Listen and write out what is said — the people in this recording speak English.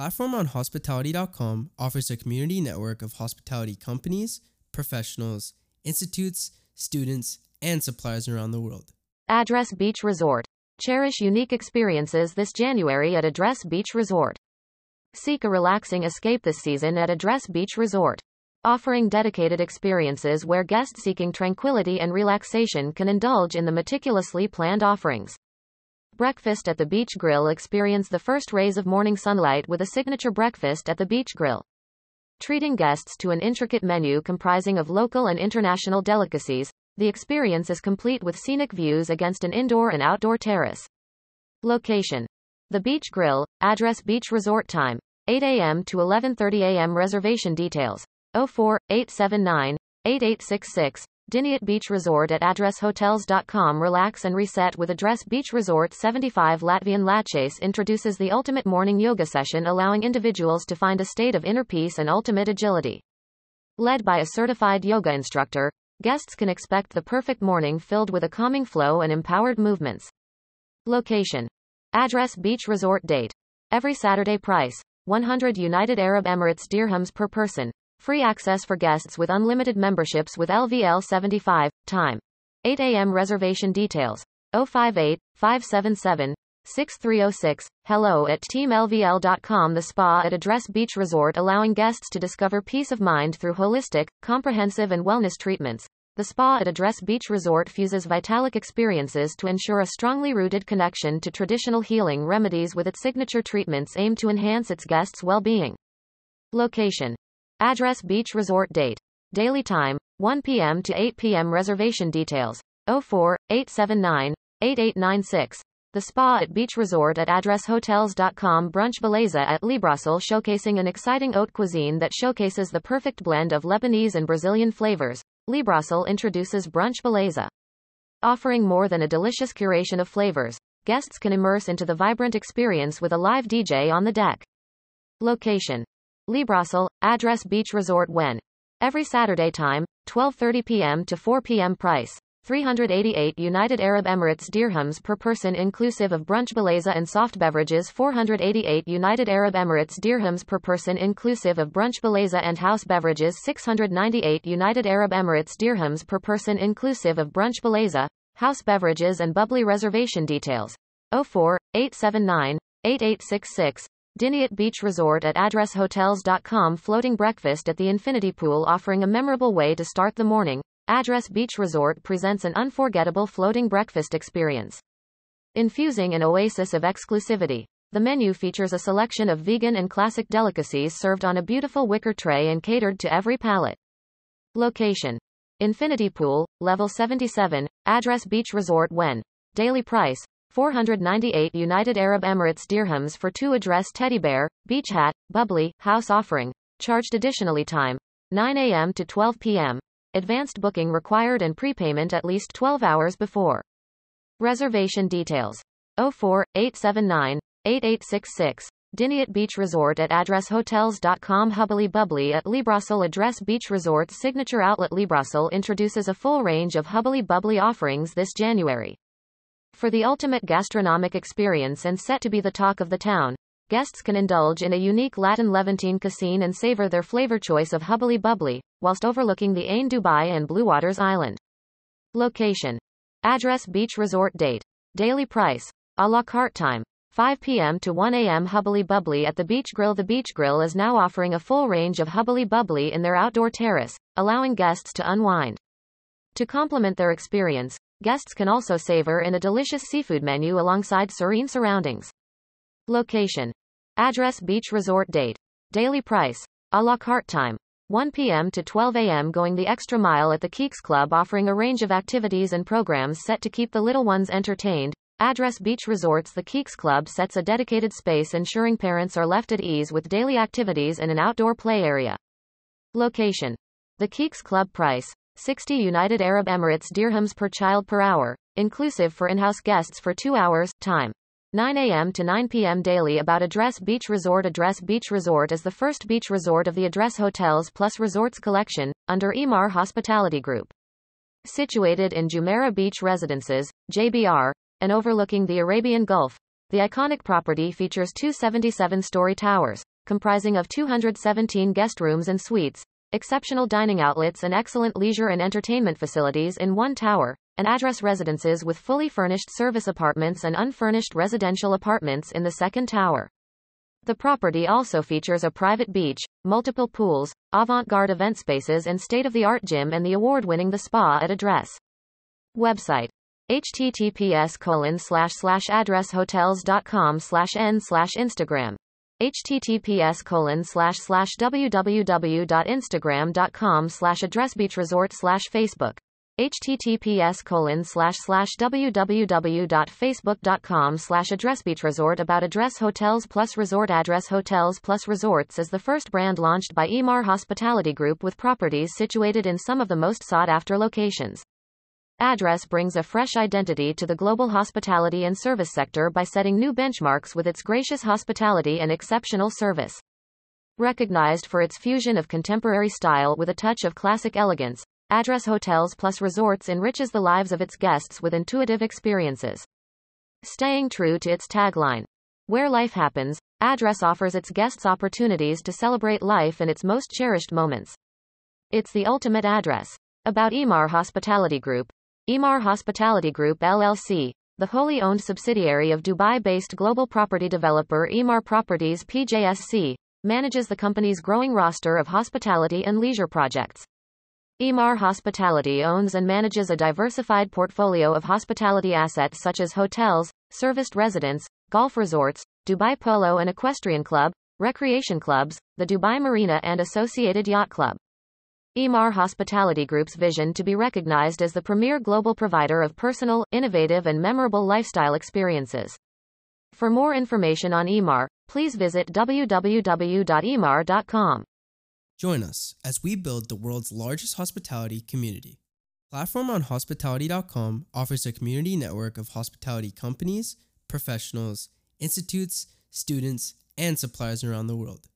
Platform on Hospitality.com offers a community network of hospitality companies, professionals, institutes, students, and suppliers around the world. Address Beach Resort. Cherish unique experiences this January at Address Beach Resort. Seek a relaxing escape this season at Address Beach Resort. Offering dedicated experiences where guests seeking tranquility and relaxation can indulge in the meticulously planned offerings. Breakfast at the Beach Grill Experience the first rays of morning sunlight with a signature breakfast at the Beach Grill. Treating guests to an intricate menu comprising of local and international delicacies, the experience is complete with scenic views against an indoor and outdoor terrace. Location. The Beach Grill, address Beach Resort time, 8 a.m. to 11.30 a.m. Reservation details, 04 879 8866, Diniat Beach Resort at addresshotels.com Relax and reset with Address Beach Resort 75 Latvian Laches introduces the ultimate morning yoga session allowing individuals to find a state of inner peace and ultimate agility. Led by a certified yoga instructor, guests can expect the perfect morning filled with a calming flow and empowered movements. Location. Address Beach Resort date. Every Saturday price. 100 United Arab Emirates dirhams per person. Free access for guests with unlimited memberships with LVL 75. Time. 8 a.m. Reservation details. 058 577 6306. Hello at teamlvl.com. The spa at Address Beach Resort allowing guests to discover peace of mind through holistic, comprehensive and wellness treatments. The spa at Address Beach Resort fuses vitalic experiences to ensure a strongly rooted connection to traditional healing remedies with its signature treatments aimed to enhance its guests' well-being. Location. Address Beach Resort date. Daily time, 1 p.m. to 8 p.m. Reservation details, 04 879 8896. The spa at Beach Resort at addresshotels.com Brunch Beleza at Librasol showcasing an exciting haute cuisine that showcases the perfect blend of Lebanese and Brazilian flavors. Librasol introduces Brunch Beleza. Offering more than a delicious curation of flavors, guests can immerse into the vibrant experience with a live DJ on the deck. Location. Librasol, address Beach Resort when. Every Saturday time, 12:30 p.m. to 4 p.m. price. 388 United Arab Emirates dirhams per person inclusive of brunch beleza and soft beverages 488 United Arab Emirates dirhams per person inclusive of brunch beleza and house beverages 698 United Arab Emirates dirhams per person inclusive of brunch beleza, house beverages and bubbly reservation details. 04 879 8866 Diniat Beach Resort at addresshotels.com floating breakfast at the infinity pool offering a memorable way to start the morning. Address Beach Resort presents an unforgettable floating breakfast experience. Infusing an oasis of exclusivity. The menu features a selection of vegan and classic delicacies served on a beautiful wicker tray and catered to every palate. Location. Infinity Pool, Level 77, Address Beach Resort when. Daily price, 498 United Arab Emirates dirhams for two address teddy bear, beach hat, bubbly, house offering. Charged additionally time. 9 a.m. to 12 p.m. Advanced booking required and prepayment at least 12 hours before. Reservation details. 04 879 8866. Diniat Beach Resort at address addresshotels.com Hubbly Bubbly at Librasol Address Beach Resort signature outlet Librasol introduces a full range of Hubbly Bubbly offerings this January. For the ultimate gastronomic experience and set to be the talk of the town, guests can indulge in a unique Latin Levantine cuisine and savor their flavor choice of Hubbly Bubbly, whilst overlooking the Ain Dubai and Blue Waters Island. Location. Address Beach Resort Date. Daily price. A la carte time. 5 p.m. to 1 a.m. Hubbly Bubbly at the Beach Grill. The Beach Grill is now offering a full range of Hubbly Bubbly in their outdoor terrace, allowing guests to unwind. To complement their experience, guests can also savor in a delicious seafood menu alongside serene surroundings. Location. Address Beach Resort Date. Daily price. A la carte time. 1 p.m. to 12 a.m. Going the extra mile at the Keeks Club offering a range of activities and programs set to keep the little ones entertained. Address Beach Resorts The Keeks Club sets a dedicated space ensuring parents are left at ease with daily activities and an outdoor play area. Location. The Keeks Club price. 60 United Arab Emirates dirhams per child per hour, inclusive for in-house guests for 2 hours. Time. 9 a.m. to 9 p.m. daily about Address Beach Resort Address Beach Resort is the first beach resort of the Address Hotels Plus Resorts collection, under Emaar Hospitality Group. Situated in Jumeirah Beach Residences, JBR, and overlooking the Arabian Gulf, the iconic property features two 77-story towers, comprising of 217 guest rooms and suites, exceptional dining outlets and excellent leisure and entertainment facilities in one tower, and address residences with fully furnished service apartments and unfurnished residential apartments in the second tower. The property also features a private beach, multiple pools, avant-garde event spaces and state-of-the-art gym and the award-winning The Spa at Address. Website https colon slash slash addresshotels.com slash n slash Instagram https colon slash slash www.instagram.com slash addressbeachresort slash Facebook https colon slash slash www.facebook.com slash addressbeachresort about address hotels plus resort address hotels plus resorts is the first brand launched by Emaar Hospitality Group with properties situated in some of the most sought after locations. Address brings a fresh identity to the global hospitality and service sector by setting new benchmarks with its gracious hospitality and exceptional service. Recognized for its fusion of contemporary style with a touch of classic elegance, Address Hotels Plus Resorts enriches the lives of its guests with intuitive experiences. Staying true to its tagline, Where Life Happens, Address offers its guests opportunities to celebrate life in its most cherished moments. It's the ultimate address. About Emaar Hospitality Group. Emaar Hospitality Group LLC, the wholly owned subsidiary of Dubai based global property developer Emaar Properties PJSC, manages the company's growing roster of hospitality and leisure projects. Emaar Hospitality owns and manages a diversified portfolio of hospitality assets such as hotels, serviced residents, golf resorts, Dubai Polo and Equestrian Club, recreation clubs, the Dubai Marina and associated yacht club. Emaar Hospitality Group's vision to be recognized as the premier global provider of personal, innovative and memorable lifestyle experiences. For more information on Emaar, please visit www.emaar.com. Join us as we build the world's largest hospitality community. Platform on hospitality.com offers a community network of hospitality companies, professionals, institutes, students, and suppliers around the world.